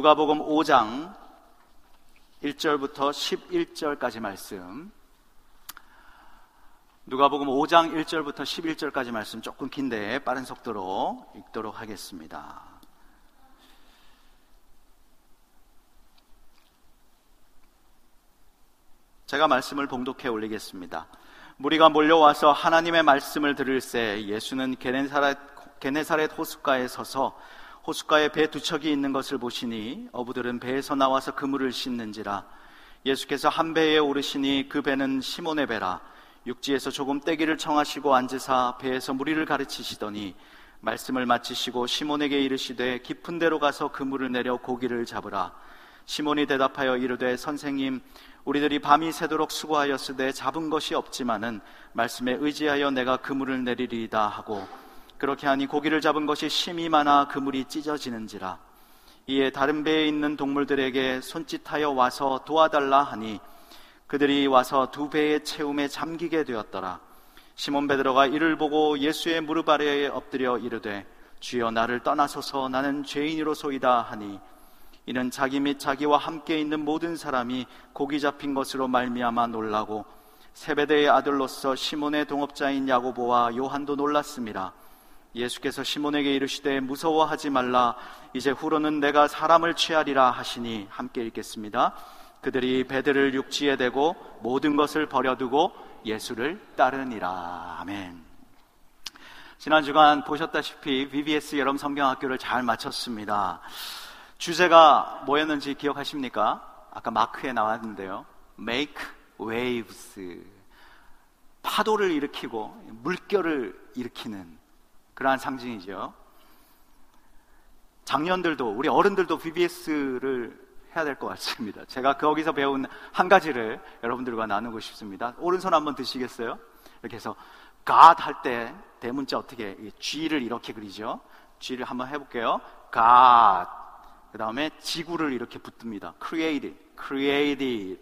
누가복음 5장 1절부터 11절까지 말씀. 누가복음 5장 1절부터 11절까지 말씀 조금 긴데 빠른 속도로 읽도록 하겠습니다. 제가 말씀을 봉독해 올리겠습니다. 무리가 몰려와서 하나님의 말씀을 들을새 예수는 게네사렛, 게네사렛 호숫가에 서서 호숫가에 배 두 척이 있는 것을 보시니 어부들은 배에서 나와서 그물을 씻는지라. 예수께서 한 배에 오르시니 그 배는 시몬의 배라. 육지에서 조금 떼기를 청하시고 앉으사 배에서 무리를 가르치시더니 말씀을 마치시고 시몬에게 이르시되 깊은 데로 가서 그물을 내려 고기를 잡으라. 시몬이 대답하여 이르되 선생님 우리들이 밤이 새도록 수고하였으되 잡은 것이 없지만은 말씀에 의지하여 내가 그물을 내리리이다 하고 그렇게 하니 고기를 잡은 것이 심이 많아 그물이 찢어지는지라. 이에 다른 배에 있는 동물들에게 손짓하여 와서 도와달라 하니 그들이 와서 두 배의 채움에 잠기게 되었더라. 시몬 베드로가 이를 보고 예수의 무릎 아래에 엎드려 이르되 주여 나를 떠나소서. 나는 죄인으로소이다 하니. 이는 자기 및 자기와 함께 있는 모든 사람이 고기 잡힌 것으로 말미암아 놀라고 세베대의 아들로서 시몬의 동업자인 야고보와 요한도 놀랐습니다. 예수께서 시몬에게 이르시되 무서워하지 말라 이제 후로는 내가 사람을 취하리라 하시니 함께 읽겠습니다. 그들이 배들을 육지에 대고 모든 것을 버려두고 예수를 따르니라. 아멘. 지난 주간 보셨다시피 VBS 여름 성경학교를 잘 마쳤습니다. 주제가 뭐였는지 기억하십니까? 아까 마크에 나왔는데요. Make waves. 파도를 일으키고 물결을 일으키는 그러한 상징이죠. 작년들도 우리 어른들도 VBS를 해야 될 것 같습니다. 제가 거기서 배운 한 가지를 여러분들과 나누고 싶습니다. 오른손 한번 드시겠어요? 이렇게 해서 God 할 때 대문자 어떻게 G를 이렇게 그리죠? G를 한번 해볼게요. God. 그 다음에 지구를 이렇게 붙듭니다. Created, created,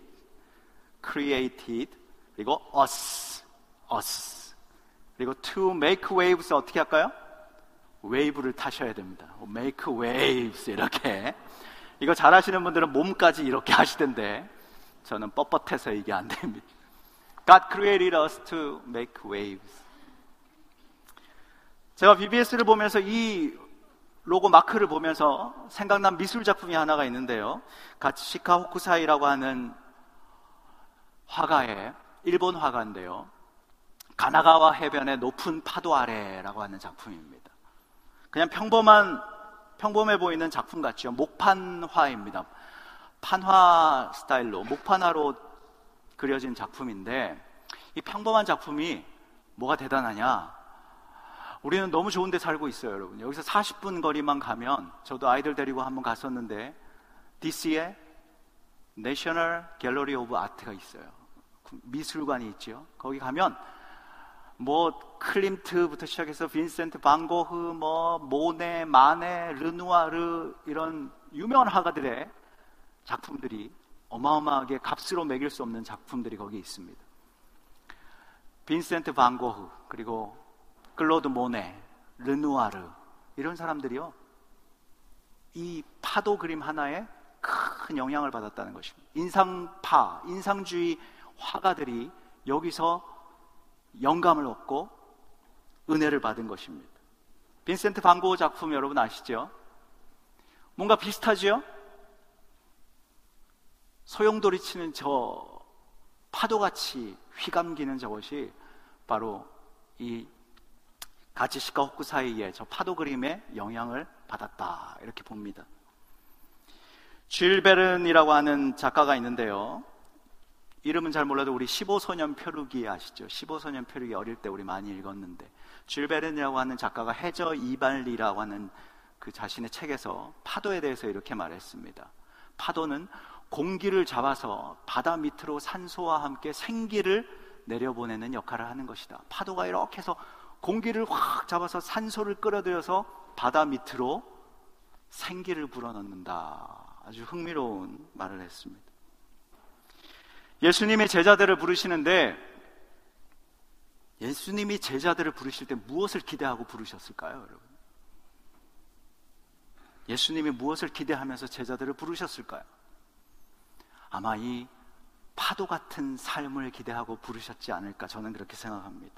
created. 그리고 us, us. 그리고 to make waves 어떻게 할까요? 웨이브를 타셔야 됩니다. make waves 이렇게. 이거 잘하시는 분들은 몸까지 이렇게 하시던데 저는 뻣뻣해서 이게 안 됩니다. God created us to make waves. 제가 BBS를 보면서 이 로고 마크를 보면서 생각난 미술 작품이 하나가 있는데요. 가츠시카 호쿠사이라고 하는 화가의 일본 화가인데요. 가나가와 해변의 높은 파도 아래라고 하는 작품입니다. 그냥 평범한 평범해 보이는 작품 같죠. 목판화입니다. 판화 스타일로 목판화로 그려진 작품인데 이 평범한 작품이 뭐가 대단하냐? 우리는 너무 좋은 데 살고 있어요, 여러분. 여기서 40분 거리만 가면 저도 아이들 데리고 한번 갔었는데 DC에 National Gallery of Art가 있어요. 미술관이 있죠. 거기 가면 뭐 클림트부터 시작해서 빈센트 반고흐, 뭐 모네, 마네, 르누아르 이런 유명한 화가들의 작품들이 어마어마하게 값으로 매길 수 없는 작품들이 거기 있습니다. 빈센트 반고흐 그리고 클로드 모네, 르누아르 이런 사람들이요. 이 파도 그림 하나에 큰 영향을 받았다는 것입니다. 인상파, 인상주의 화가들이 여기서 영감을 얻고 은혜를 받은 것입니다. 빈센트 반고 작품 여러분 아시죠? 뭔가 비슷하죠? 소용돌이 치는 저 파도같이 휘감기는 저것이 바로 이 가치시카 호쿠 사이에 저 파도 그림에 영향을 받았다. 이렇게 봅니다. 줄 베른이라고 하는 작가가 있는데요. 이름은 잘 몰라도 우리 15소년 표류기 아시죠? 15소년 표류기 어릴 때 우리 많이 읽었는데 줄베른이라고 하는 작가가 해저 이발리라고 하는 그 자신의 책에서 파도에 대해서 이렇게 말했습니다. 파도는 공기를 잡아서 바다 밑으로 산소와 함께 생기를 내려보내는 역할을 하는 것이다. 파도가 이렇게 해서 공기를 확 잡아서 산소를 끌어들여서 바다 밑으로 생기를 불어넣는다. 아주 흥미로운 말을 했습니다. 예수님이 제자들을 부르시는데 예수님이 제자들을 부르실 때 무엇을 기대하고 부르셨을까요, 여러분? 예수님이 무엇을 기대하면서 제자들을 부르셨을까요? 아마 이 파도 같은 삶을 기대하고 부르셨지 않을까 저는 그렇게 생각합니다.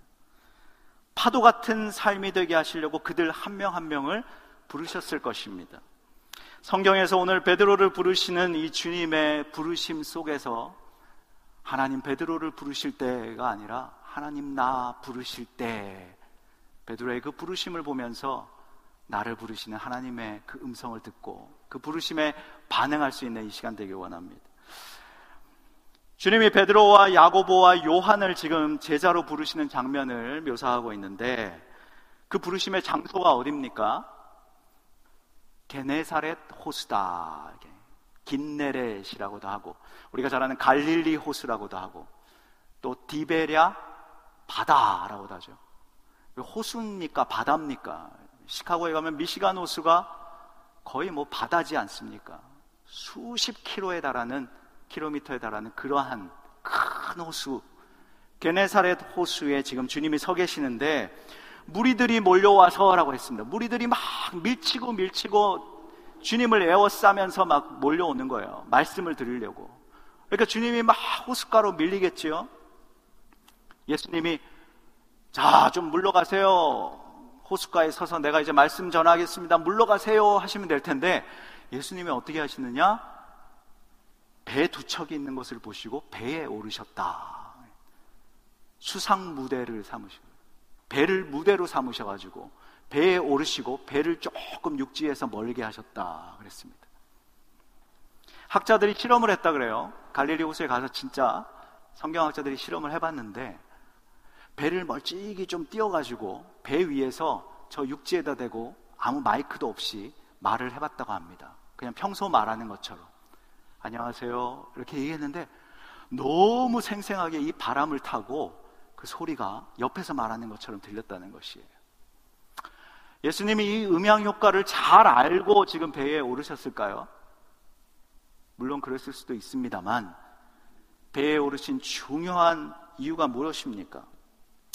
파도 같은 삶이 되게 하시려고 그들 한 명한 한 명을 부르셨을 것입니다. 성경에서 오늘 베드로를 부르시는 이 주님의 부르심 속에서 하나님 베드로를 부르실 때가 아니라 하나님 나 부르실 때 베드로의 그 부르심을 보면서 나를 부르시는 하나님의 그 음성을 듣고 그 부르심에 반응할 수 있는 이 시간 되길 원합니다. 주님이 베드로와 야고보와 요한을 지금 제자로 부르시는 장면을 묘사하고 있는데 그 부르심의 장소가 어딥니까? 게네사렛 호수다. 긴네렛이라고도 하고 우리가 잘 아는 갈릴리 호수라고도 하고 또 디베랴 바다라고도 하죠. 호수입니까? 바다입니까? 시카고에 가면 미시간 호수가 거의 뭐 바다지 않습니까? 수십 킬로에 달하는 킬로미터에 달하는 그러한 큰 호수 게네사렛 호수에 지금 주님이 서 계시는데 무리들이 몰려와서라고 했습니다. 무리들이 막 밀치고 밀치고 주님을 에워싸면서 막 몰려오는 거예요. 말씀을 들으려고. 그러니까 주님이 막 호숫가로 밀리겠지요. 예수님이 자, 좀 물러가세요. 호숫가에 서서 내가 이제 말씀 전하겠습니다. 물러가세요 하시면 될 텐데 예수님이 어떻게 하시느냐? 배 두 척이 있는 것을 보시고 배에 오르셨다. 수상 무대를 삼으시고 배를 무대로 삼으셔 가지고 배에 오르시고 배를 조금 육지에서 멀게 하셨다 그랬습니다. 학자들이 실험을 했다 그래요. 갈릴리 호수에 가서 진짜 성경학자들이 실험을 해봤는데 배를 멀찍이 좀 띄워가지고 배 위에서 저 육지에다 대고 아무 마이크도 없이 말을 해봤다고 합니다. 그냥 평소 말하는 것처럼. 안녕하세요. 이렇게 얘기했는데 너무 생생하게 이 바람을 타고 그 소리가 옆에서 말하는 것처럼 들렸다는 것이에요. 예수님이 이 음향 효과를 잘 알고 지금 배에 오르셨을까요? 물론 그랬을 수도 있습니다만 배에 오르신 중요한 이유가 무엇입니까?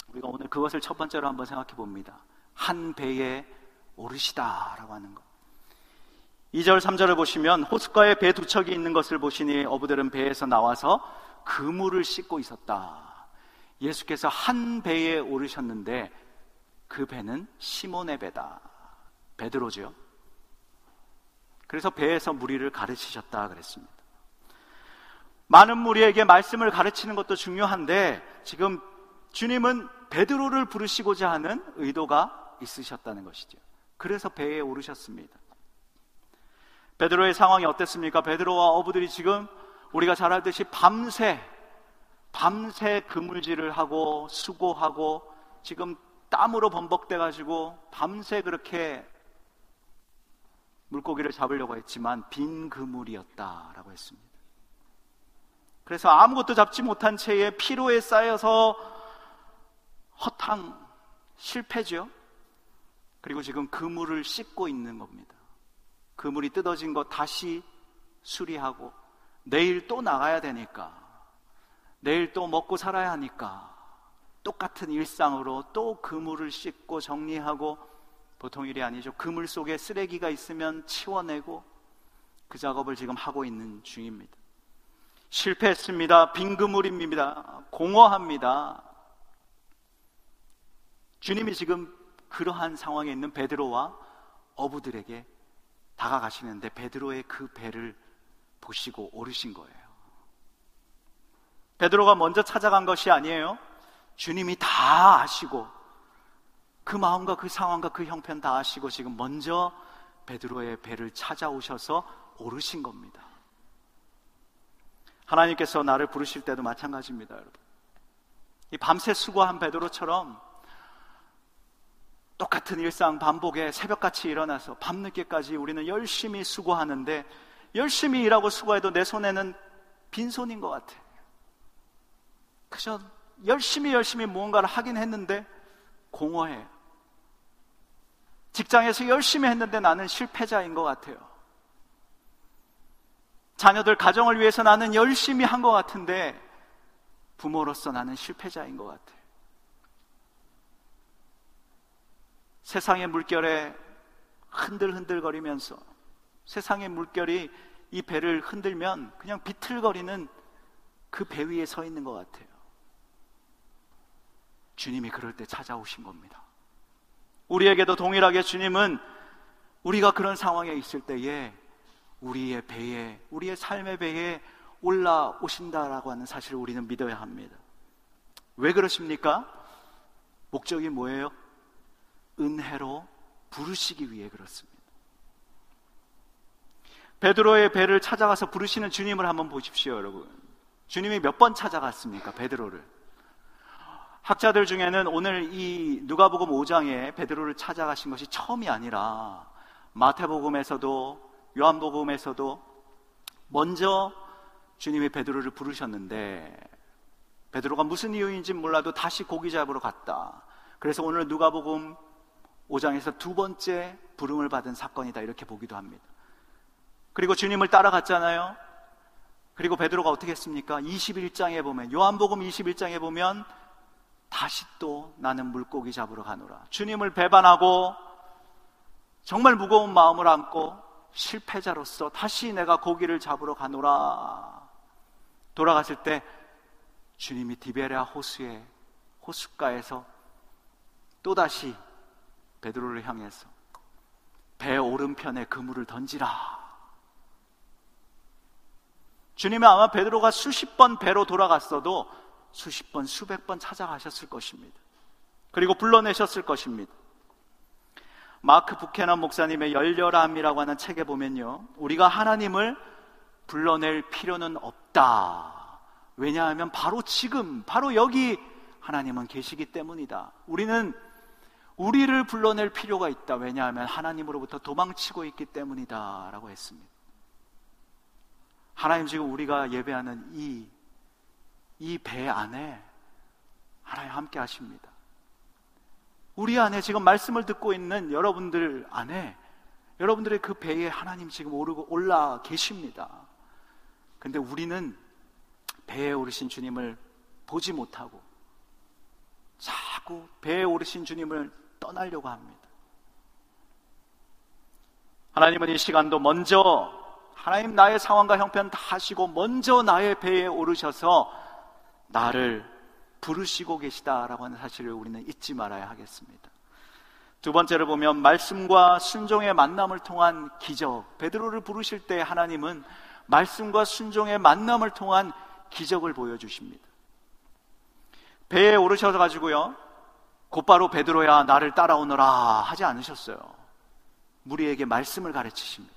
우리가 오늘 그것을 첫 번째로 한번 생각해 봅니다. 한 배에 오르시다라고 하는 것. 2절, 3절을 보시면 호숫가에 배 두 척이 있는 것을 보시니 어부들은 배에서 나와서 그물을 씻고 있었다. 예수께서 한 배에 오르셨는데 그 배는 시몬의 배다. 베드로죠. 그래서 배에서 무리를 가르치셨다 그랬습니다. 많은 무리에게 말씀을 가르치는 것도 중요한데 지금 주님은 베드로를 부르시고자 하는 의도가 있으셨다는 것이죠. 그래서 배에 오르셨습니다. 베드로의 상황이 어땠습니까? 베드로와 어부들이 지금 우리가 잘 알듯이 밤새 밤새 그물질을 하고 수고하고 지금 땀으로 범벅돼 가지고 밤새 그렇게 물고기를 잡으려고 했지만 빈 그물이었다라고 했습니다. 그래서 아무것도 잡지 못한 채에 피로에 쌓여서 허탕 실패죠. 그리고 지금 그물을 씻고 있는 겁니다. 그물이 뜯어진 거 다시 수리하고 내일 또 나가야 되니까 내일 또 먹고 살아야 하니까 똑같은 일상으로 또 그물을 씻고 정리하고 보통 일이 아니죠. 그물 속에 쓰레기가 있으면 치워내고 그 작업을 지금 하고 있는 중입니다. 실패했습니다. 빈 그물입니다. 공허합니다. 주님이 지금 그러한 상황에 있는 베드로와 어부들에게 다가가시는데 베드로의 그 배를 보시고 오르신 거예요. 베드로가 먼저 찾아간 것이 아니에요. 주님이 다 아시고 그 마음과 그 상황과 그 형편 다 아시고 지금 먼저 베드로의 배를 찾아오셔서 오르신 겁니다. 하나님께서 나를 부르실 때도 마찬가지입니다, 여러분. 이 밤새 수고한 베드로처럼 똑같은 일상 반복에 새벽같이 일어나서 밤늦게까지 우리는 열심히 수고하는데 열심히 일하고 수고해도 내 손에는 빈손인 것 같아. 그저 열심히 열심히 무언가를 하긴 했는데 공허해. 직장에서 열심히 했는데 나는 실패자인 것 같아요. 자녀들 가정을 위해서 나는 열심히 한 것 같은데 부모로서 나는 실패자인 것 같아요. 세상의 물결에 흔들흔들거리면서 세상의 물결이 이 배를 흔들면 그냥 비틀거리는 그 배 위에 서 있는 것 같아요. 주님이 그럴 때 찾아오신 겁니다. 우리에게도 동일하게 주님은 우리가 그런 상황에 있을 때에 우리의 배에, 우리의 삶의 배에 올라오신다라고 하는 사실을 우리는 믿어야 합니다. 왜 그러십니까? 목적이 뭐예요? 은혜로 부르시기 위해 그렇습니다. 베드로의 배를 찾아가서 부르시는 주님을 한번 보십시오, 여러분. 주님이 몇 번 찾아갔습니까? 베드로를. 학자들 중에는 오늘 이 누가복음 5장에 베드로를 찾아가신 것이 처음이 아니라 마태복음에서도 요한복음에서도 먼저 주님이 베드로를 부르셨는데 베드로가 무슨 이유인지 몰라도 다시 고기 잡으러 갔다. 그래서 오늘 누가복음 5장에서 두 번째 부름을 받은 사건이다 이렇게 보기도 합니다. 그리고 주님을 따라갔잖아요. 그리고 베드로가 어떻게 했습니까? 21장에 보면 요한복음 21장에 보면 다시 또 나는 물고기 잡으러 가노라. 주님을 배반하고 정말 무거운 마음을 안고 실패자로서 다시 내가 고기를 잡으러 가노라. 돌아갔을 때 주님이 디베레아 호수에 호숫가에서 또다시 베드로를 향해서 배 오른편에 그물을 던지라. 주님은 아마 베드로가 수십 번 배로 돌아갔어도 수십 번, 수백 번 찾아가셨을 것입니다. 그리고 불러내셨을 것입니다. 마크 부케넌 목사님의 열렬함이라고 하는 책에 보면요. 우리가 하나님을 불러낼 필요는 없다. 왜냐하면 바로 지금, 바로 여기 하나님은 계시기 때문이다. 우리는 우리를 불러낼 필요가 있다. 왜냐하면 하나님으로부터 도망치고 있기 때문이다. 라고 했습니다. 하나님 지금 우리가 예배하는 이 이 배 안에 하나님 함께 하십니다. 우리 안에 지금 말씀을 듣고 있는 여러분들 안에 여러분들의 그 배에 하나님 지금 오르고 올라 계십니다. 근데 우리는 배에 오르신 주님을 보지 못하고 자꾸 배에 오르신 주님을 떠나려고 합니다. 하나님은 이 시간도 먼저 하나님 나의 상황과 형편 다 하시고 먼저 나의 배에 오르셔서 나를 부르시고 계시다라고 하는 사실을 우리는 잊지 말아야 하겠습니다. 두 번째로 보면 말씀과 순종의 만남을 통한 기적. 베드로를 부르실 때 하나님은 말씀과 순종의 만남을 통한 기적을 보여주십니다. 배에 오르셔서 가지고요. 곧바로 베드로야 나를 따라오너라 하지 않으셨어요. 무리에게 말씀을 가르치십니다.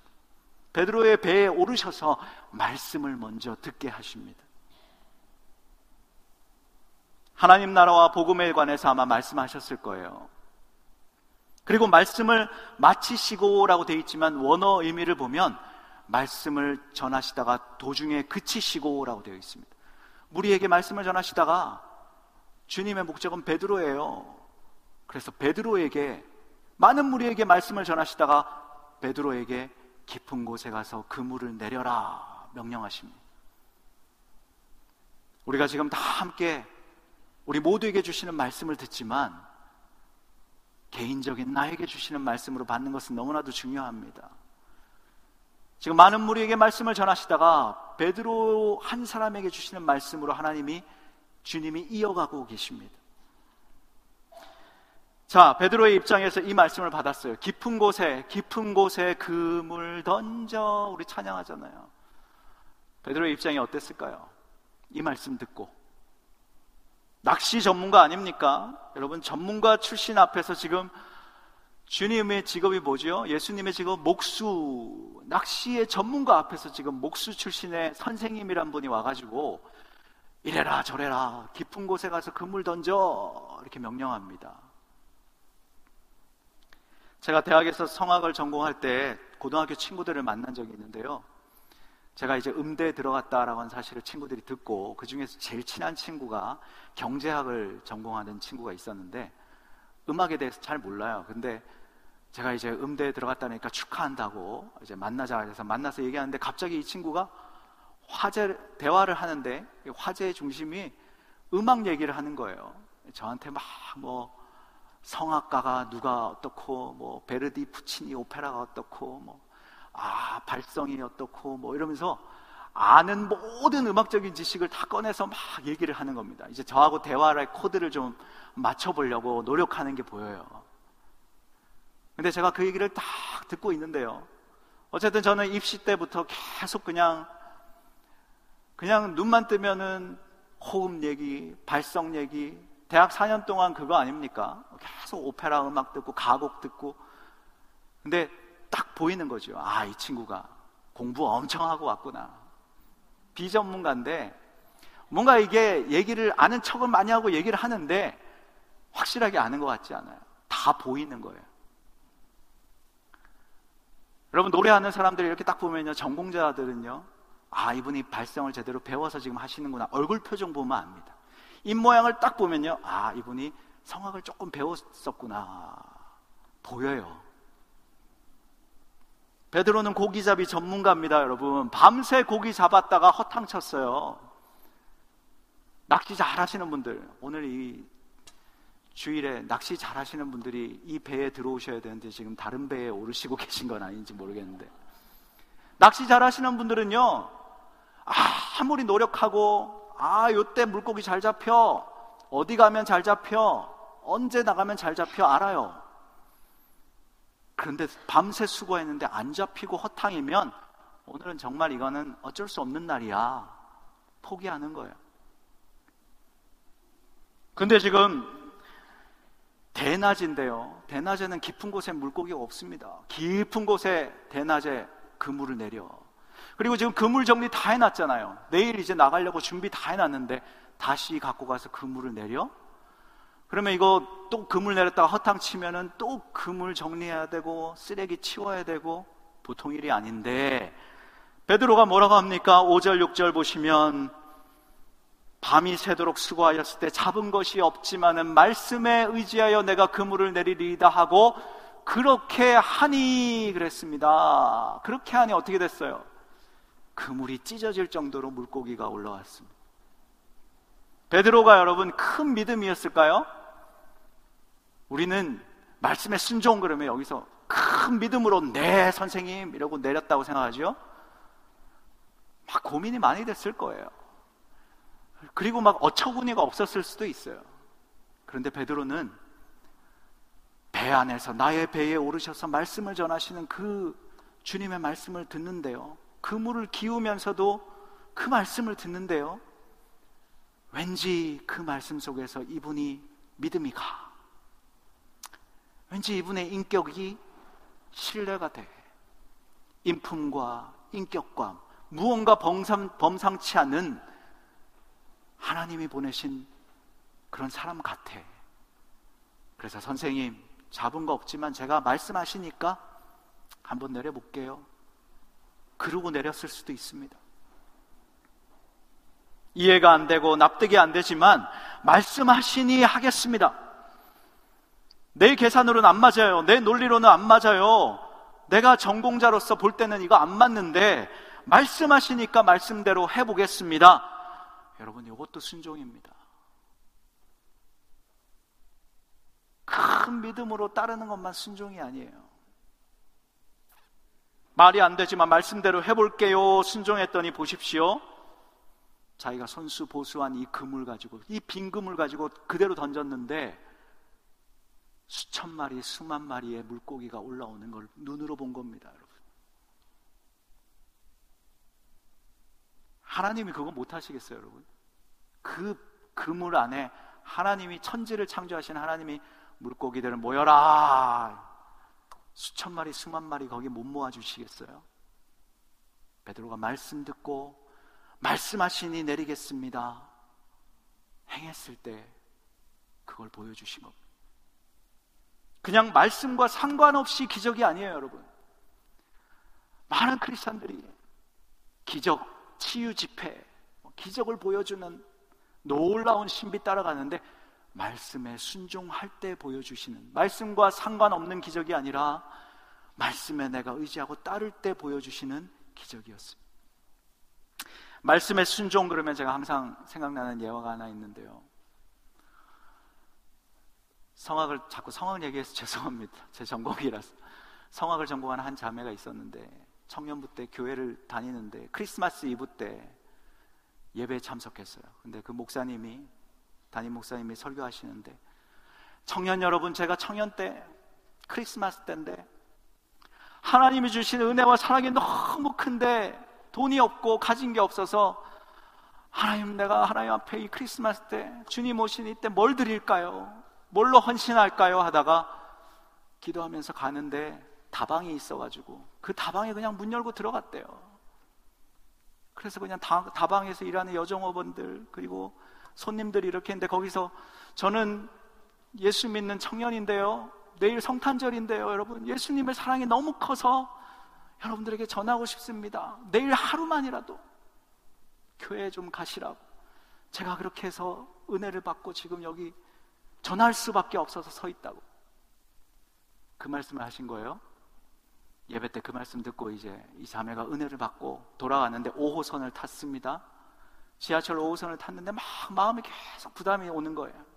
베드로의 배에 오르셔서 말씀을 먼저 듣게 하십니다. 하나님 나라와 복음에 관해서 아마 말씀하셨을 거예요. 그리고 말씀을 마치시고라고 되어 있지만 원어 의미를 보면 말씀을 전하시다가 도중에 그치시고라고 되어 있습니다. 무리에게 말씀을 전하시다가 주님의 목적은 베드로예요. 그래서 베드로에게 많은 무리에게 말씀을 전하시다가 베드로에게 깊은 곳에 가서 그물을 내려라 명령하십니다. 우리가 지금 다 함께 우리 모두에게 주시는 말씀을 듣지만 개인적인 나에게 주시는 말씀으로 받는 것은 너무나도 중요합니다. 지금 많은 무리에게 말씀을 전하시다가 베드로 한 사람에게 주시는 말씀으로 하나님이 주님이 이어가고 계십니다. 자, 베드로의 입장에서 이 말씀을 받았어요. 깊은 곳에, 깊은 곳에 금을 던져 우리 찬양하잖아요. 베드로의 입장이 어땠을까요? 이 말씀 듣고 낚시 전문가 아닙니까? 여러분, 전문가 출신 앞에서 지금 주님의 직업이 뭐죠? 예수님의 직업 목수, 낚시의 전문가 앞에서 지금 목수 출신의 선생님이란 분이 와가지고 이래라 저래라 깊은 곳에 가서 그물 던져 이렇게 명령합니다. 제가 대학에서 성악을 전공할 때 고등학교 친구들을 만난 적이 있는데요. 제가 이제 음대에 들어갔다라고 하는 사실을 친구들이 듣고 그 중에서 제일 친한 친구가 경제학을 전공하는 친구가 있었는데 음악에 대해서 잘 몰라요. 근데 제가 이제 음대에 들어갔다니까 축하한다고 이제 만나자 해서 만나서 얘기하는데 갑자기 이 친구가 화제 대화를 하는데 화제의 중심이 음악 얘기를 하는 거예요. 저한테 막 뭐 성악가가 누가 어떻고 뭐 베르디 푸치니 오페라가 어떻고 뭐 아, 발성이 어떻고 뭐 이러면서 아는 모든 음악적인 지식을 다 꺼내서 막 얘기를 하는 겁니다. 이제 저하고 대화의 코드를 좀 맞춰보려고 노력하는 게 보여요. 근데 제가 그 얘기를 딱 듣고 있는데요. 어쨌든 저는 입시 때부터 계속 그냥 그냥 눈만 뜨면은 호흡 얘기, 발성 얘기, 대학 4년 동안 그거 아닙니까? 계속 오페라 음악 듣고 가곡 듣고 근데 딱 보이는 거죠. 아, 이 친구가 공부 엄청 하고 왔구나. 비전문가인데 뭔가 이게 얘기를 아는 척은 많이 하고 얘기를 하는데 확실하게 아는 것 같지 않아요. 다 보이는 거예요. 여러분 노래하는 사람들이 이렇게 딱 보면요 전공자들은요 아 이분이 발성을 제대로 배워서 지금 하시는구나 얼굴 표정 보면 압니다 입 모양을 딱 보면요 아 이분이 성악을 조금 배웠었구나 보여요 베드로는 고기잡이 전문가입니다, 여러분. 밤새 고기 잡았다가 허탕 쳤어요. 낚시 잘 하시는 분들, 오늘 이 주일에 낚시 잘 하시는 분들이 이 배에 들어오셔야 되는데 지금 다른 배에 오르시고 계신 건 아닌지 모르겠는데. 낚시 잘 하시는 분들은요, 아, 아무리 노력하고, 아, 요때 물고기 잘 잡혀. 어디 가면 잘 잡혀. 언제 나가면 잘 잡혀. 알아요. 그런데 밤새 수고했는데 안 잡히고 허탕이면 오늘은 정말 이거는 어쩔 수 없는 날이야. 포기하는 거예요. 근데 지금 대낮인데요. 대낮에는 깊은 곳에 물고기가 없습니다. 깊은 곳에 대낮에 그물을 내려. 그리고 지금 그물 정리 다 해놨잖아요. 내일 이제 나가려고 준비 다 해놨는데 다시 갖고 가서 그물을 내려 그러면 이거 또 그물 내렸다가 허탕 치면은 또 그물 정리해야 되고 쓰레기 치워야 되고 보통 일이 아닌데 베드로가 뭐라고 합니까? 5절 6절 보시면 밤이 새도록 수고하였을 때 잡은 것이 없지만은 말씀에 의지하여 내가 그물을 내리리다 하고 그렇게 하니 그랬습니다. 그렇게 하니 어떻게 됐어요? 그물이 찢어질 정도로 물고기가 올라왔습니다. 베드로가 여러분 큰 믿음이었을까요? 우리는 말씀에 순종 그러면 여기서 큰 믿음으로 네 선생님 이러고 내렸다고 생각하죠. 막 고민이 많이 됐을 거예요. 그리고 막 어처구니가 없었을 수도 있어요. 그런데 베드로는 배 안에서 나의 배에 오르셔서 말씀을 전하시는 그 주님의 말씀을 듣는데요. 그 물을 기우면서도 그 말씀을 듣는데요. 왠지 그 말씀 속에서 이분이 믿음이 가. 왠지 이분의 인격이 신뢰가 돼. 인품과 인격과 무언가 범상, 범상치 않은 하나님이 보내신 그런 사람 같아. 그래서 선생님, 잡은 거 없지만 제가 말씀하시니까 한번 내려볼게요. 그러고 내렸을 수도 있습니다. 이해가 안 되고 납득이 안 되지만 말씀하시니 하겠습니다. 내 계산으로는 안 맞아요. 내 논리로는 안 맞아요. 내가 전공자로서 볼 때는 이거 안 맞는데 말씀하시니까 말씀대로 해보겠습니다. 여러분 이것도 순종입니다. 큰 믿음으로 따르는 것만 순종이 아니에요. 말이 안 되지만 말씀대로 해볼게요. 순종했더니 보십시오. 자기가 선수 보수한 이 금을 가지고 이 빈 금을 가지고 그대로 던졌는데 수천 마리, 수만 마리의 물고기가 올라오는 걸 눈으로 본 겁니다, 여러분. 하나님이 그거 못 하시겠어요, 여러분? 그 그물 안에 하나님이 천지를 창조하신 하나님이 물고기들을 모여라. 수천 마리, 수만 마리 거기 못 모아 주시겠어요? 베드로가 말씀 듣고 말씀하시니 내리겠습니다. 행했을 때 그걸 보여주신 겁니다. 그냥 말씀과 상관없이 기적이 아니에요, 여러분. 많은 크리스천들이 기적, 치유 집회, 뭐 기적을 보여주는 놀라운 신비 따라가는데 말씀에 순종할 때 보여주시는 말씀과 상관없는 기적이 아니라 말씀에 내가 의지하고 따를 때 보여주시는 기적이었습니다. 말씀에 순종 그러면 제가 항상 생각나는 예화가 하나 있는데요. 성악을 자꾸 성악 얘기해서 죄송합니다. 제 전공이라서 성악을 전공하는 한 자매가 있었는데 청년부 때 교회를 다니는데 크리스마스 이브 때 예배에 참석했어요. 근데 그 목사님이 담임 목사님이 설교하시는데 청년 여러분 제가 청년 때 크리스마스 때인데 하나님이 주신 은혜와 사랑이 너무 큰데 돈이 없고 가진 게 없어서 하나님 내가 하나님 앞에 이 크리스마스 때 주님 오신 이때 뭘 드릴까요? 뭘로 헌신할까요? 하다가 기도하면서 가는데 다방이 있어가지고 그 다방에 그냥 문 열고 들어갔대요. 그래서 그냥 다, 다방에서 일하는 여정어번들 그리고 손님들이 이렇게 했는데 거기서 저는 예수 믿는 청년인데요. 내일 성탄절인데요, 여러분. 예수님의 사랑이 너무 커서 여러분들에게 전하고 싶습니다. 내일 하루만이라도 교회에 좀 가시라고. 제가 그렇게 해서 은혜를 받고 지금 여기 전할 수밖에 없어서 서 있다고. 그 말씀을 하신 거예요. 예배 때 그 말씀 듣고 이제 이 자매가 은혜를 받고 돌아가는데 5호선을 탔습니다. 지하철 5호선을 탔는데 막 마음이 계속 부담이 오는 거예요.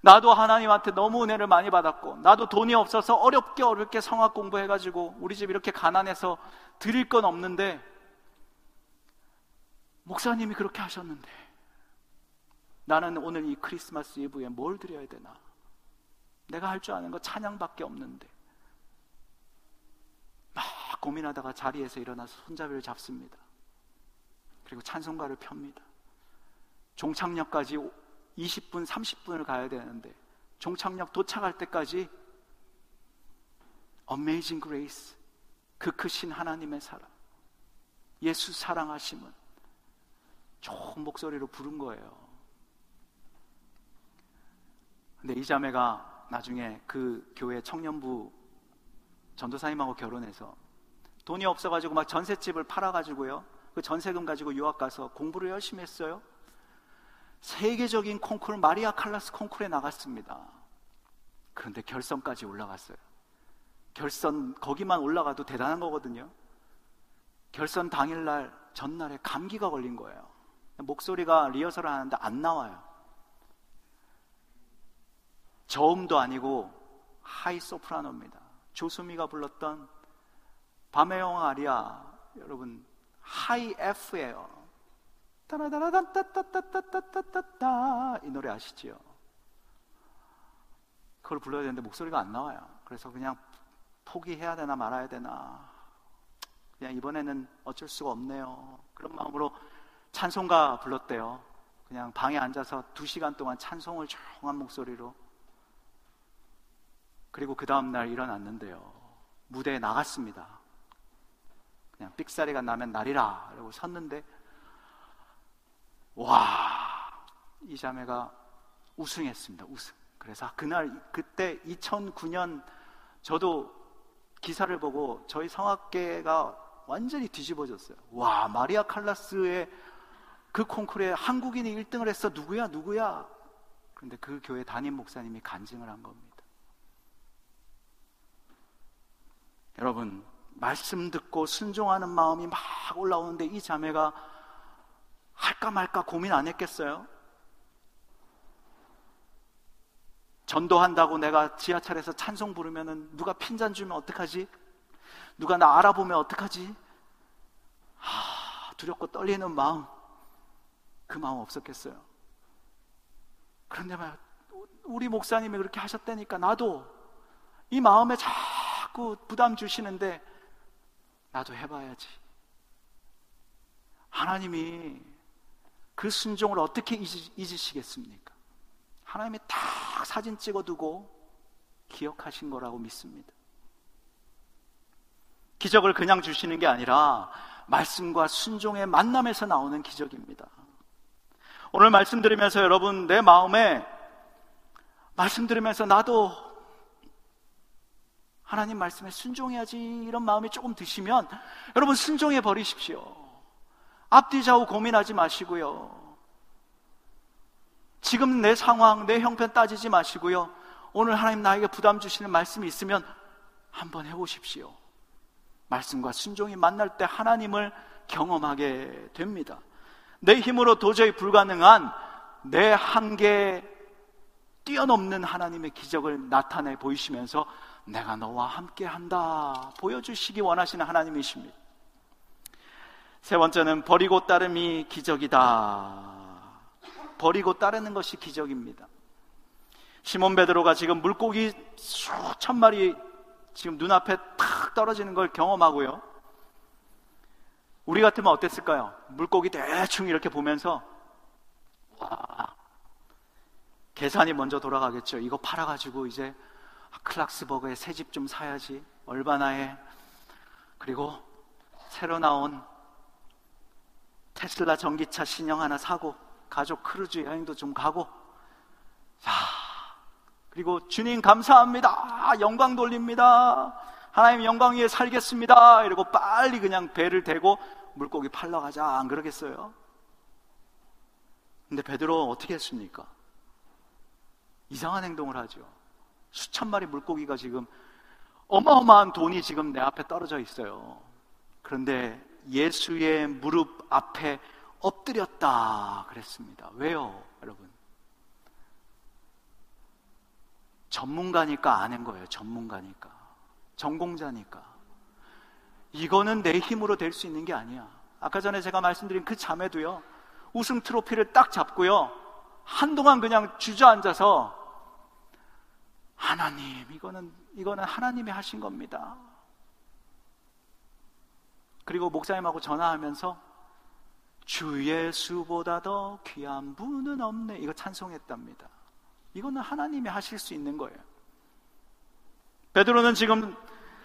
나도 하나님한테 너무 은혜를 많이 받았고, 나도 돈이 없어서 어렵게 어렵게 성악 공부해가지고, 우리 집 이렇게 가난해서 드릴 건 없는데, 목사님이 그렇게 하셨는데, 나는 오늘 이 크리스마스 이브에 뭘 드려야 되나? 내가 할 줄 아는 거 찬양밖에 없는데, 막 고민하다가 자리에서 일어나서 손잡이를 잡습니다. 그리고 찬송가를 펴니다. 종착역까지 20분, 30분을 가야 되는데 종착역 도착할 때까지 Amazing Grace 그 크신 하나님의 사랑 예수 사랑하심은 좋은 목소리로 부른 거예요. 근데 이 자매가 나중에 그 교회 청년부 전도사님하고 결혼해서 돈이 없어가지고 막 전셋집을 팔아가지고요. 그 전세금 가지고 유학 가서 공부를 열심히 했어요. 세계적인 콩쿠르 마리아 칼라스 콩쿠르에 나갔습니다. 그런데 결선까지 올라갔어요. 결선 거기만 올라가도 대단한 거거든요. 결선 당일날 전날에 감기가 걸린 거예요. 목소리가 리허설을 하는데 안 나와요. 저음도 아니고 하이 소프라노입니다. 조수미가 불렀던 밤의 여왕 아리아 여러분 high F예요. 따라다라단따따따따따따따 이 노래 아시지요? 그걸 불러야 되는데 목소리가 안 나와요. 그래서 그냥 포기해야 되나 말아야 되나 그냥 이번에는 어쩔 수가 없네요. 그런 마음으로 찬송가 불렀대요. 그냥 방에 앉아서 두 시간 동안 찬송을 조용한 목소리로 그리고 그 다음날 일어났는데요. 무대에 나갔습니다. 그냥 삑사리가 나면 날이라 라고 섰는데 와, 이 자매가 우승했습니다. 우승. 그래서 그날 그때 2009년 저도 기사를 보고 저희 성악계가 완전히 뒤집어졌어요. 와, 마리아 칼라스의 그 콩쿠르에 한국인이 1등을 했어. 누구야? 누구야? 그런데 그 교회 담임 목사님이 간증을 한 겁니다. 여러분, 말씀 듣고 순종하는 마음이 막 올라오는데 이 자매가 할까 말까 고민 안 했겠어요? 전도한다고 내가 지하철에서 찬송 부르면은 누가 핀잔 주면 어떡하지? 누가 나 알아보면 어떡하지? 하, 두렵고 떨리는 마음. 그 마음 없었겠어요. 그런데 말 우리 목사님이 그렇게 하셨다니까 나도 이 마음에 자꾸 부담 주시는데 나도 해봐야지. 하나님이 그 순종을 어떻게 잊으, 시겠습니까 하나님이 딱 사진 찍어두고 기억하신 거라고 믿습니다. 기적을 그냥 주시는 게 아니라 말씀과 순종의 만남에서 나오는 기적입니다. 오늘 말씀 들으면서 여러분 내 마음에 말씀 들으면서 나도 하나님 말씀에 순종해야지 이런 마음이 조금 드시면 여러분 순종해 버리십시오. 앞뒤 좌우 고민하지 마시고요. 지금 내 상황, 내 형편 따지지 마시고요. 오늘 하나님 나에게 부담 주시는 말씀이 있으면 한번 해보십시오. 말씀과 순종이 만날 때 하나님을 경험하게 됩니다. 내 힘으로 도저히 불가능한 내 한계 뛰어넘는 하나님의 기적을 나타내 보이시면서 내가 너와 함께 한다. 보여주시기 원하시는 하나님이십니다. 세 번째는 버리고 따름이 기적이다. 버리고 따르는 것이 기적입니다. 시몬 베드로가 지금 물고기 수천 마리 지금 눈앞에 탁 떨어지는 걸 경험하고요. 우리 같으면 어땠을까요? 물고기 대충 이렇게 보면서 와 계산이 먼저 돌아가겠죠. 이거 팔아가지고 이제 클락스버그에 새집 좀 사야지. 얼바나에. 그리고 새로 나온 테슬라 전기차 신형 하나 사고 가족 크루즈 여행도 좀 가고. 자 그리고 주님 감사합니다. 영광 돌립니다. 하나님 영광 위에 살겠습니다. 이러고 빨리 그냥 배를 대고 물고기 팔러 가자. 안 그러겠어요? 근데 베드로 어떻게 했습니까? 이상한 행동을 하죠 수천 마리 물고기가 지금 어마어마한 돈이 지금 내 앞에 떨어져 있어요 그런데 예수의 무릎 앞에 엎드렸다 그랬습니다. 왜요, 여러분? 전문가니까 아는 거예요. 전문가니까. 전공자니까. 이거는 내 힘으로 될 수 있는 게 아니야. 아까 전에 제가 말씀드린 그 자매도요. 우승 트로피를 딱 잡고요. 한동안 그냥 주저앉아서 하나님, 이거는 이거는 하나님이 하신 겁니다. 그리고 목사님하고 전화하면서 주 예수보다 더 귀한 분은 없네. 이거 찬송했답니다. 이거는 하나님이 하실 수 있는 거예요. 베드로는 지금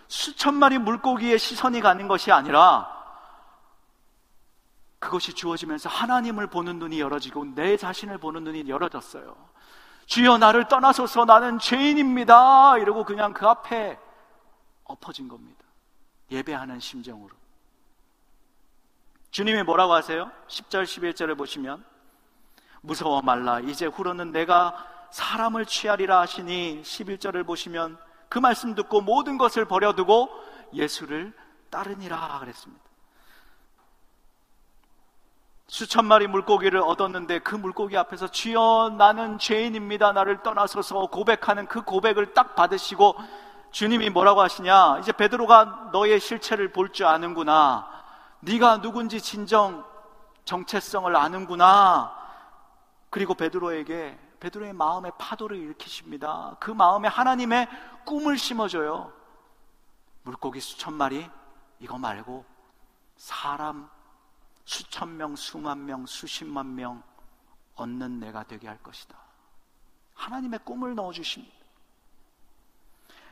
수천 마리 물고기의 시선이 가는 것이 아니라 그것이 주어지면서 하나님을 보는 눈이 열어지고 내 자신을 보는 눈이 열어졌어요. 주여 나를 떠나소서 나는 죄인입니다. 이러고 그냥 그 앞에 엎어진 겁니다. 예배하는 심정으로. 주님이 뭐라고 하세요? 10절, 11절을 보시면 무서워 말라. 이제 후로는 내가 사람을 취하리라 하시니 11절을 보시면 그 말씀 듣고 모든 것을 버려두고 예수를 따르니라 그랬습니다. 수천 마리 물고기를 얻었는데 그 물고기 앞에서 주여 나는 죄인입니다. 나를 떠나서서 고백하는 그 고백을 딱 받으시고 주님이 뭐라고 하시냐? 이제 베드로가 너의 실체를 볼 줄 아는구나. 네가 누군지 진정 정체성을 아는구나. 그리고 베드로에게 베드로의 마음의 파도를 일으키십니다. 그 마음에 하나님의 꿈을 심어줘요. 물고기 수천 마리 이거 말고 사람 수천 명, 수만 명, 수십만 명 얻는 내가 되게 할 것이다. 하나님의 꿈을 넣어 주십니다.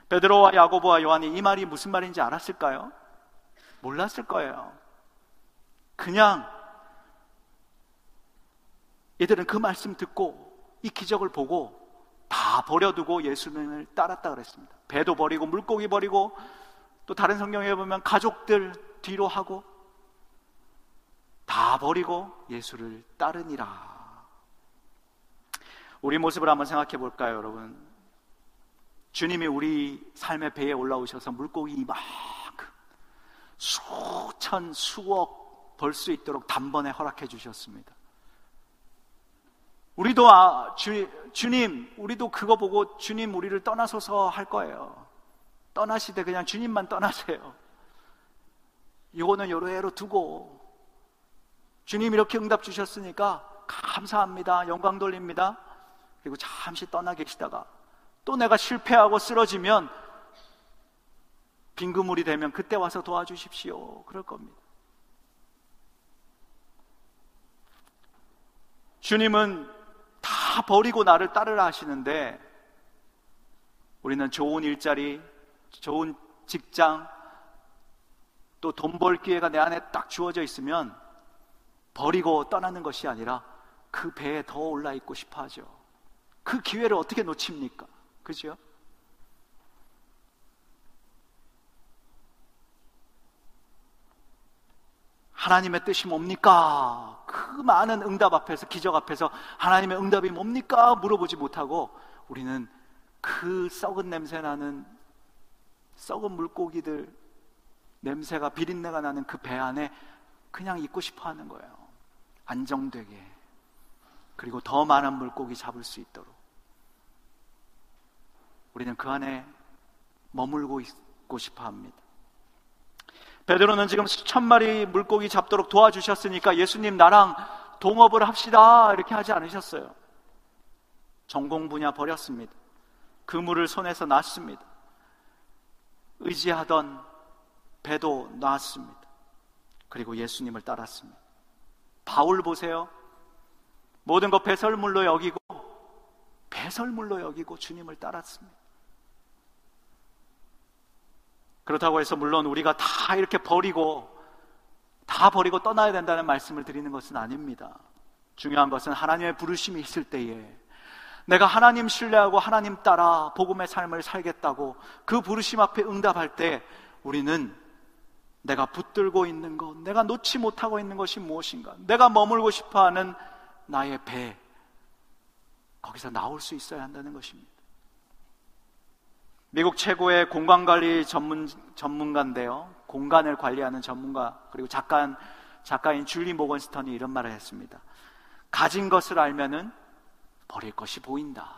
베드로와 야고보와 요한이 이 말이 무슨 말인지 알았을까요? 몰랐을 거예요. 그냥 얘들은 그 말씀 듣고 이 기적을 보고 다 버려두고 예수님을 따랐다 그랬습니다. 배도 버리고 물고기 버리고 또 다른 성경에 보면 가족들 뒤로 하고 다 버리고 예수를 따르니라. 우리 모습을 한번 생각해 볼까요, 여러분? 주님이 우리 삶의 배에 올라오셔서 물고기 이만큼 수천 수억 벌 수 있도록 단번에 허락해 주셨습니다. 우리도 아, 주, 주님, 우리도 그거 보고 주님 우리를 떠나소서 할 거예요. 떠나시되 그냥 주님만 떠나세요. 이거는 요로애로 두고 주님 이렇게 응답 주셨으니까 감사합니다. 영광 돌립니다. 그리고 잠시 떠나 계시다가 또 내가 실패하고 쓰러지면 빈그물이 되면 그때 와서 도와주십시오. 그럴 겁니다. 주님은 다 버리고 나를 따르라 하시는데 우리는 좋은 일자리, 좋은 직장, 또 돈 벌 기회가 내 안에 딱 주어져 있으면 버리고 떠나는 것이 아니라 그 배에 더 올라 있고 싶어 하죠. 그 기회를 어떻게 놓칩니까? 그죠? 하나님의 뜻이 뭡니까? 그 많은 응답 앞에서, 기적 앞에서 하나님의 응답이 뭡니까? 물어보지 못하고 우리는 그 썩은 냄새 나는 썩은 물고기들 냄새가 비린내가 나는 그 배 안에 그냥 있고 싶어 하는 거예요. 안정되게. 그리고 더 많은 물고기 잡을 수 있도록. 우리는 그 안에 머물고 있고 싶어 합니다. 베드로는 지금 수천 마리 물고기 잡도록 도와주셨으니까 예수님 나랑 동업을 합시다 이렇게 하지 않으셨어요. 전공 분야 버렸습니다. 그물을 손에서 놨습니다. 의지하던 배도 놨습니다. 그리고 예수님을 따랐습니다. 바울 보세요. 모든 것 배설물로 여기고 배설물로 여기고 주님을 따랐습니다. 그렇다고 해서 물론 우리가 다 이렇게 버리고 다 버리고 떠나야 된다는 말씀을 드리는 것은 아닙니다. 중요한 것은 하나님의 부르심이 있을 때에 내가 하나님 신뢰하고 하나님 따라 복음의 삶을 살겠다고 그 부르심 앞에 응답할 때 우리는 내가 붙들고 있는 것, 내가 놓지 못하고 있는 것이 무엇인가, 내가 머물고 싶어 하는 나의 배, 거기서 나올 수 있어야 한다는 것입니다. 미국 최고의 공간관리 전문, 전문가인데요. 공간을 관리하는 전문가, 그리고 작가, 작가인 줄리 모건스턴이 이런 말을 했습니다. 가진 것을 알면은 버릴 것이 보인다.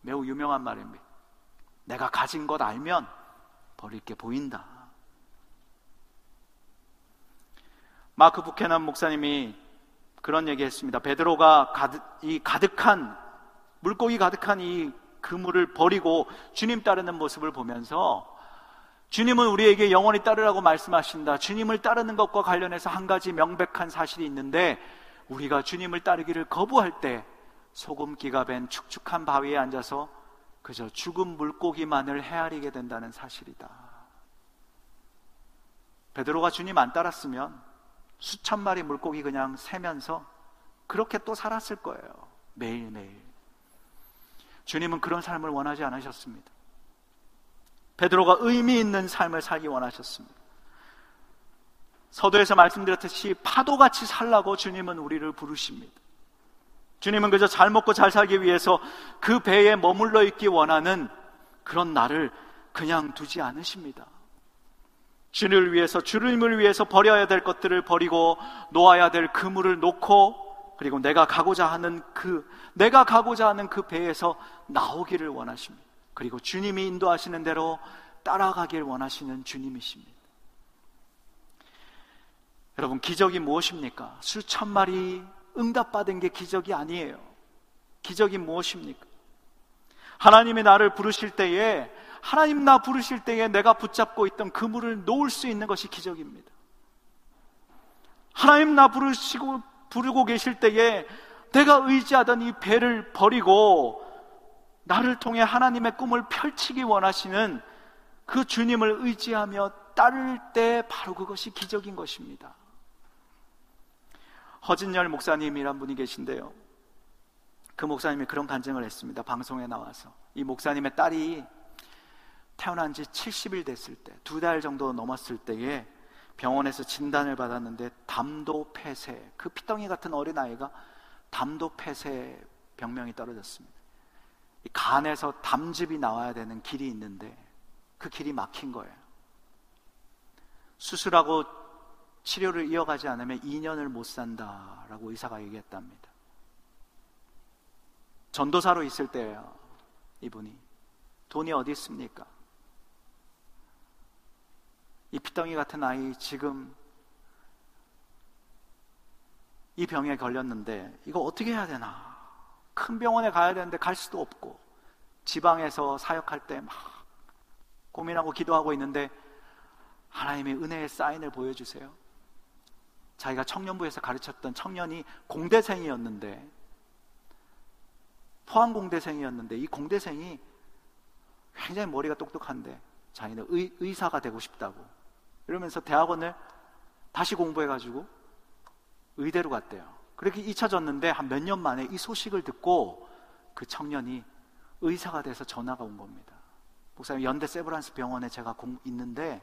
매우 유명한 말입니다. 내가 가진 것 알면 버릴 게 보인다. 마크 부케난 목사님이 그런 얘기 했습니다. 베드로가 가득, 이 가득한, 물고기 가득한 이 그물을 버리고 주님 따르는 모습을 보면서 주님은 우리에게 영원히 따르라고 말씀하신다. 주님을 따르는 것과 관련해서 한 가지 명백한 사실이 있는데 우리가 주님을 따르기를 거부할 때 소금기가 밴 축축한 바위에 앉아서 그저 죽은 물고기만을 헤아리게 된다는 사실이다. 베드로가 주님 안 따랐으면 수천 마리 물고기 그냥 세면서 그렇게 또 살았을 거예요. 매일매일. 주님은 그런 삶을 원하지 않으셨습니다. 베드로가 의미 있는 삶을 살기 원하셨습니다. 서도에서 말씀드렸듯이 파도같이 살라고 주님은 우리를 부르십니다. 주님은 그저 잘 먹고 잘 살기 위해서 그 배에 머물러 있기 원하는 그런 나를 그냥 두지 않으십니다. 주를 위해서, 주님을 위해서 버려야 될 것들을 버리고 놓아야 될 그물을 놓고 그리고 내가 가고자 하는 그, 내가 가고자 하는 그 배에서 나오기를 원하십니다. 그리고 주님이 인도하시는 대로 따라가길 원하시는 주님이십니다. 여러분, 기적이 무엇입니까? 수천 마리 응답받은 게 기적이 아니에요. 기적이 무엇입니까? 하나님이 나를 부르실 때에 하나님 나 부르실 때에 내가 붙잡고 있던 그물을 놓을 수 있는 것이 기적입니다. 하나님 나 부르시고 부르고 계실 때에 내가 의지하던 이 배를 버리고 나를 통해 하나님의 꿈을 펼치기 원하시는 그 주님을 의지하며 따를 때 바로 그것이 기적인 것입니다. 허진열 목사님이란 분이 계신데요. 그 목사님이 그런 간증을 했습니다. 방송에 나와서. 이 목사님의 딸이 태어난 지 70일 됐을 때, 두 달 정도 넘었을 때에 병원에서 진단을 받았는데 담도 폐쇄, 그 피덩이 같은 어린아이가 담도 폐쇄 병명이 떨어졌습니다. 간에서 담즙이 나와야 되는 길이 있는데 그 길이 막힌 거예요. 수술하고 치료를 이어가지 않으면 2년을 못 산다라고 의사가 얘기했답니다. 전도사로 있을 때예요. 이분이 돈이 어디 있습니까? 이 피덩이 같은 아이 지금 이 병에 걸렸는데 이거 어떻게 해야 되나? 큰 병원에 가야 되는데 갈 수도 없고 지방에서 사역할 때 막 고민하고 기도하고 있는데 하나님의 은혜의 사인을 보여주세요. 자기가 청년부에서 가르쳤던 청년이 공대생이었는데 포항 공대생이었는데 이 공대생이 굉장히 머리가 똑똑한데 자기는 의, 의사가 되고 싶다고 이러면서 대학원을 다시 공부해가지고 의대로 갔대요. 그렇게 잊혀졌는데 한 몇 년 만에 이 소식을 듣고 그 청년이 의사가 돼서 전화가 온 겁니다. 목사님 연대 세브란스 병원에 제가 공, 있는데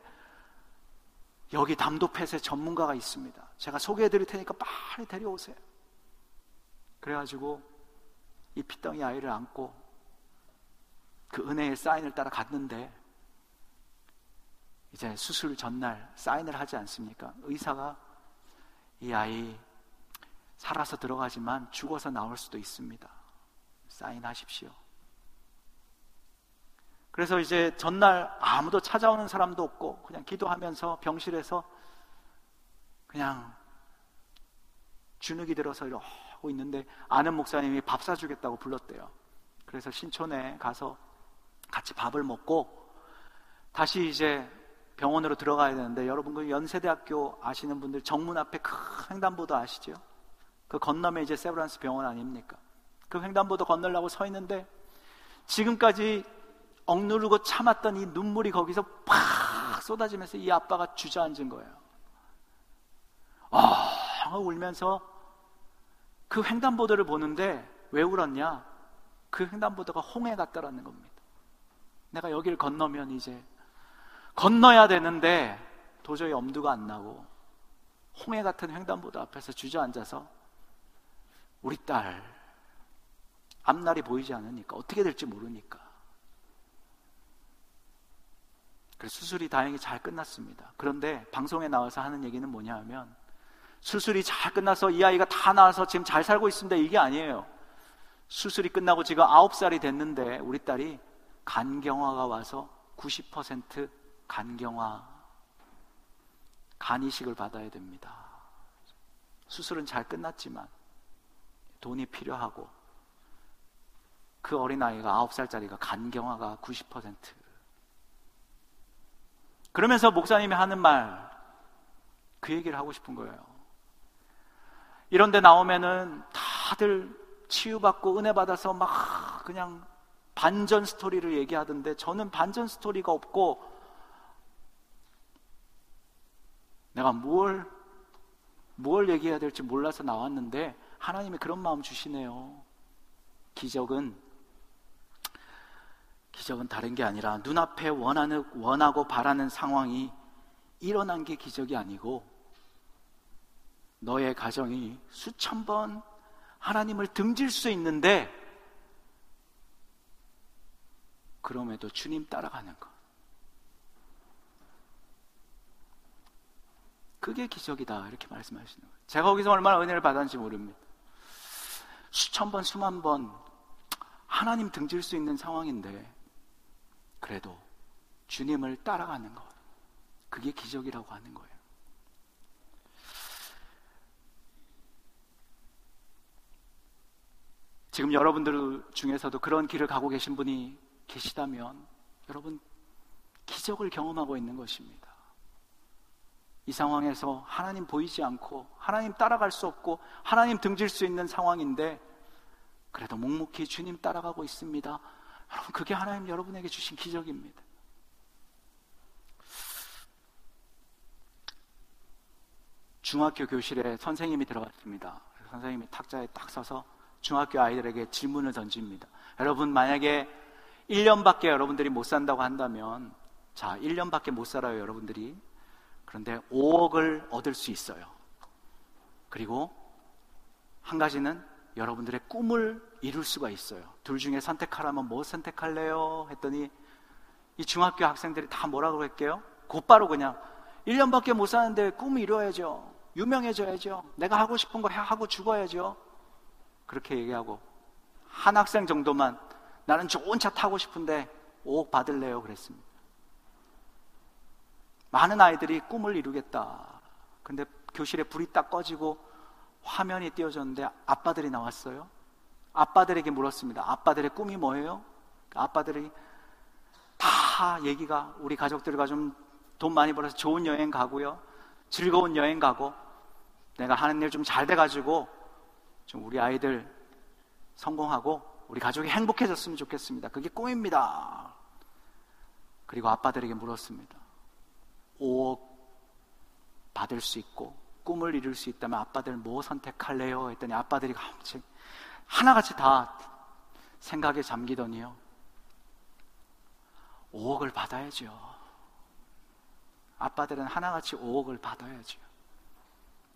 여기 담도 폐쇄 전문가가 있습니다. 제가 소개해 드릴 테니까 빨리 데려오세요. 그래가지고 이 피덩이 아이를 안고 그 은혜의 사인을 따라 갔는데 이제 수술 전날 사인을 하지 않습니까? 의사가 이 아이 살아서 들어가지만 죽어서 나올 수도 있습니다. 사인하십시오. 그래서 이제 전날 아무도 찾아오는 사람도 없고 그냥 기도하면서 병실에서 그냥 주눅이 들어서 이러고 있는데 아는 목사님이 밥 사주겠다고 불렀대요. 그래서 신촌에 가서 같이 밥을 먹고 다시 이제 병원으로 들어가야 되는데 여러분 그 연세대학교 아시는 분들 정문 앞에 큰 횡단보도 아시죠? 그 건너면 이제 세브란스 병원 아닙니까? 그 횡단보도 건너려고 서 있는데 지금까지 억누르고 참았던 이 눈물이 거기서 팍 쏟아지면서 이 아빠가 주저앉은 거예요. 아, 울면서 그 횡단보도를 보는데 왜 울었냐? 그 횡단보도가 홍해 같다라는 겁니다. 내가 여기를 건너면 이제 건너야 되는데 도저히 엄두가 안 나고 홍해 같은 횡단보도 앞에서 주저앉아서 우리 딸 앞날이 보이지 않으니까 어떻게 될지 모르니까 그래서 수술이 다행히 잘 끝났습니다. 그런데 방송에 나와서 하는 얘기는 뭐냐 하면 수술이 잘 끝나서 이 아이가 다 나와서 지금 잘 살고 있습니다. 이게 아니에요. 수술이 끝나고 지금 9살이 됐는데 우리 딸이 간경화가 와서 90% 간경화 간 이식을 받아야 됩니다. 수술은 잘 끝났지만 돈이 필요하고 그 어린아이가 9살짜리가 간경화가 90% 그러면서 목사님이 하는 말 그 얘기를 하고 싶은 거예요. 이런 데 나오면은 다들 치유받고 은혜 받아서 막 그냥 반전 스토리를 얘기하던데 저는 반전 스토리가 없고 내가 뭘, 뭘 얘기해야 될지 몰라서 나왔는데 하나님이 그런 마음 주시네요. 기적은, 기적은 다른 게 아니라 눈앞에 원하는, 원하고 바라는 상황이 일어난 게 기적이 아니고 너의 가정이 수천 번 하나님을 등질 수 있는데 그럼에도 주님 따라가는 것. 그게 기적이다. 이렇게 말씀하시는 거예요. 제가 거기서 얼마나 은혜를 받았는지 모릅니다. 수천 번, 수만 번 하나님 등질 수 있는 상황인데 그래도 주님을 따라가는 것. 그게 기적이라고 하는 거예요. 지금 여러분들 중에서도 그런 길을 가고 계신 분이 계시다면 여러분 기적을 경험하고 있는 것입니다. 이 상황에서 하나님 보이지 않고 하나님 따라갈 수 없고 하나님 등질 수 있는 상황인데 그래도 묵묵히 주님 따라가고 있습니다. 여러분 그게 하나님 여러분에게 주신 기적입니다. 중학교 교실에 선생님이 들어갔습니다. 선생님이 탁자에 딱 서서 중학교 아이들에게 질문을 던집니다. 여러분 만약에 1년밖에 여러분들이 못 산다고 한다면 자, 1년밖에 못 살아요, 여러분들이. 그런데 5억을 얻을 수 있어요. 그리고 한 가지는 여러분들의 꿈을 이룰 수가 있어요. 둘 중에 선택하라면 뭐 선택할래요? 했더니 이 중학교 학생들이 다 뭐라고 할게요? 곧바로 그냥 1년밖에 못 사는데 꿈 이뤄야죠. 유명해져야죠. 내가 하고 싶은 거 하고 죽어야죠. 그렇게 얘기하고 한 학생 정도만 나는 좋은 차 타고 싶은데 5억 받을래요? 그랬습니다. 많은 아이들이 꿈을 이루겠다. 근데 교실에 불이 딱 꺼지고 화면이 띄어졌는데 아빠들이 나왔어요. 아빠들에게 물었습니다. 아빠들의 꿈이 뭐예요? 아빠들이 다 얘기가 우리 가족들과 좀 돈 많이 벌어서 좋은 여행 가고요. 즐거운 여행 가고 내가 하는 일 좀 잘 돼가지고 좀 우리 아이들 성공하고 우리 가족이 행복해졌으면 좋겠습니다. 그게 꿈입니다. 그리고 아빠들에게 물었습니다. 5억 받을 수 있고 꿈을 이룰 수 있다면 아빠들 뭐 선택할래요? 했더니 아빠들이 하나같이 다 생각에 잠기더니요. 5억을 받아야죠. 아빠들은 하나같이 5억을 받아야죠.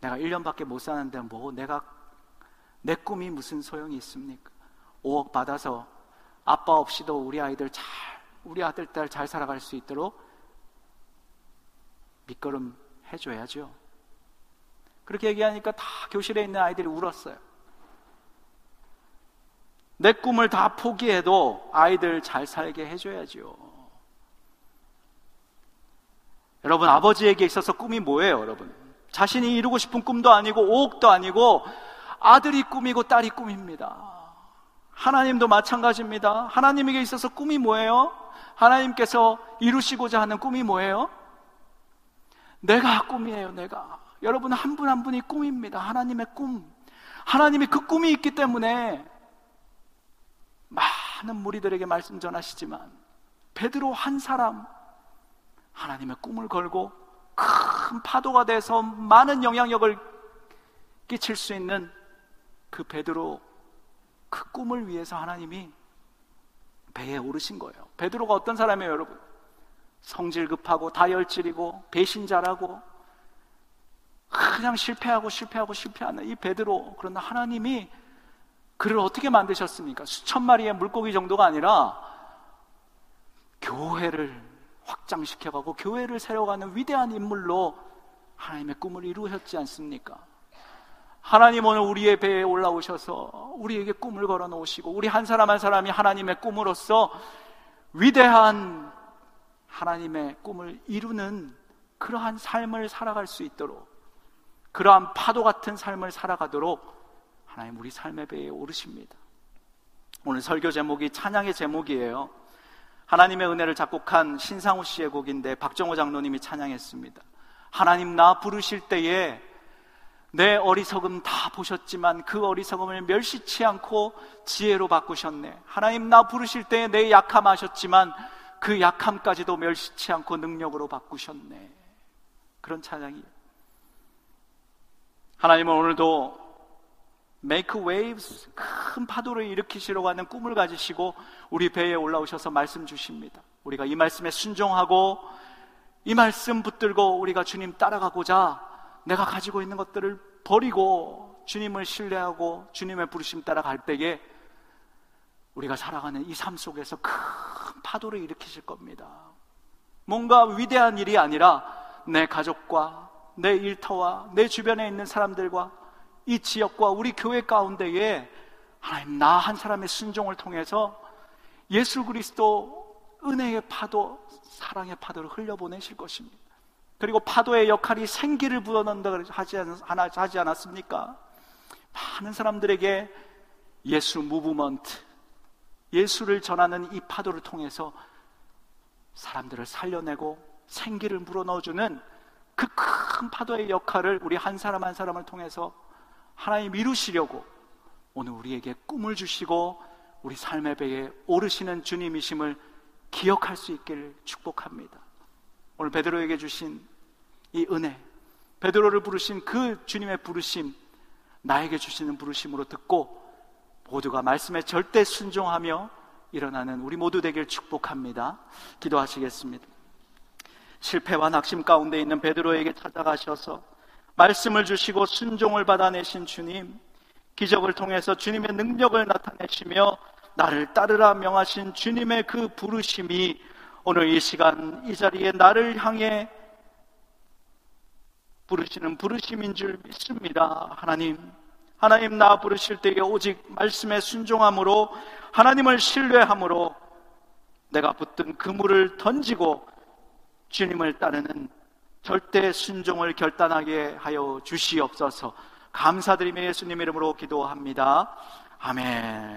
내가 1년밖에 못 사는데 뭐 내가 내 꿈이 무슨 소용이 있습니까? 5억 받아서 아빠 없이도 우리 아이들 잘 우리 아들 딸 잘 살아갈 수 있도록 밑거름 해줘야죠. 그렇게 얘기하니까 다 교실에 있는 아이들이 울었어요. 내 꿈을 다 포기해도 아이들 잘 살게 해줘야지요. 여러분, 아버지에게 있어서 꿈이 뭐예요, 여러분? 자신이 이루고 싶은 꿈도 아니고, 오옥도 아니고, 아들이 꿈이고 딸이 꿈입니다. 하나님도 마찬가지입니다. 하나님에게 있어서 꿈이 뭐예요? 하나님께서 이루시고자 하는 꿈이 뭐예요? 내가 꿈이에요, 내가. 여러분, 한 분 한 분이 꿈입니다. 하나님의 꿈. 하나님이 그 꿈이 있기 때문에 많은 무리들에게 말씀 전하시지만, 베드로 한 사람, 하나님의 꿈을 걸고 큰 파도가 돼서 많은 영향력을 끼칠 수 있는 그 베드로 그 꿈을 위해서 하나님이 배에 오르신 거예요. 베드로가 어떤 사람이에요, 여러분? 성질 급하고 다혈질이고 배신자라고 그냥 실패하고 실패하고 실패하는 이 베드로 그러나 하나님이 그를 어떻게 만드셨습니까? 수천 마리의 물고기 정도가 아니라 교회를 확장시켜가고 교회를 세워가는 위대한 인물로 하나님의 꿈을 이루셨지 않습니까? 하나님 오늘 우리의 배에 올라오셔서 우리에게 꿈을 걸어 놓으시고 우리 한 사람 한 사람이 하나님의 꿈으로서 위대한 하나님의 꿈을 이루는 그러한 삶을 살아갈 수 있도록 그러한 파도 같은 삶을 살아가도록 하나님 우리 삶의 배에 오르십니다. 오늘 설교 제목이 찬양의 제목이에요. 하나님의 은혜를 작곡한 신상우 씨의 곡인데 박정호 장로님이 찬양했습니다. 하나님 나 부르실 때에 내 어리석음 다 보셨지만 그 어리석음을 멸시치 않고 지혜로 바꾸셨네. 하나님 나 부르실 때에 내 약함 하셨지만 그 약함까지도 멸시치 않고 능력으로 바꾸셨네. 그런 찬양이에요. 하나님은 오늘도 make waves 큰 파도를 일으키시려고 하는 꿈을 가지시고 우리 배에 올라오셔서 말씀 주십니다. 우리가 이 말씀에 순종하고 이 말씀 붙들고 우리가 주님 따라가고자 내가 가지고 있는 것들을 버리고 주님을 신뢰하고 주님의 부르심 따라갈 때에 우리가 살아가는 이 삶 속에서 큰 파도를 일으키실 겁니다. 뭔가 위대한 일이 아니라 내 가족과 내 일터와 내 주변에 있는 사람들과 이 지역과 우리 교회 가운데에 하나님 나 한 사람의 순종을 통해서 예수 그리스도 은혜의 파도, 사랑의 파도를 흘려보내실 것입니다. 그리고 파도의 역할이 생기를 불어넣는다 하지, 하지 않았습니까? 많은 사람들에게 예수 무브먼트, 예수를 전하는 이 파도를 통해서 사람들을 살려내고 생기를 불어넣어주는 그 큰 파도의 역할을 우리 한 사람 한 사람을 통해서 하나님 이루시려고 오늘 우리에게 꿈을 주시고 우리 삶의 배에 오르시는 주님이심을 기억할 수 있기를 축복합니다. 오늘 베드로에게 주신 이 은혜, 베드로를 부르신 그 주님의 부르심, 나에게 주시는 부르심으로 듣고 모두가 말씀에 절대 순종하며 일어나는 우리 모두 되길 축복합니다. 기도하시겠습니다. 실패와 낙심 가운데 있는 베드로에게 찾아가셔서 말씀을 주시고 순종을 받아내신 주님, 기적을 통해서 주님의 능력을 나타내시며 나를 따르라 명하신 주님의 그 부르심이 오늘 이 시간 이 자리에 나를 향해 부르시는 부르심인 줄 믿습니다. 하나님, 하나님 나 부르실 때에 오직 말씀에 순종함으로 하나님을 신뢰함으로 내가 붙든 그물을 던지고 주님을 따르는 절대 순종을 결단하게 하여 주시옵소서 감사드리며 예수님 이름으로 기도합니다. 아멘.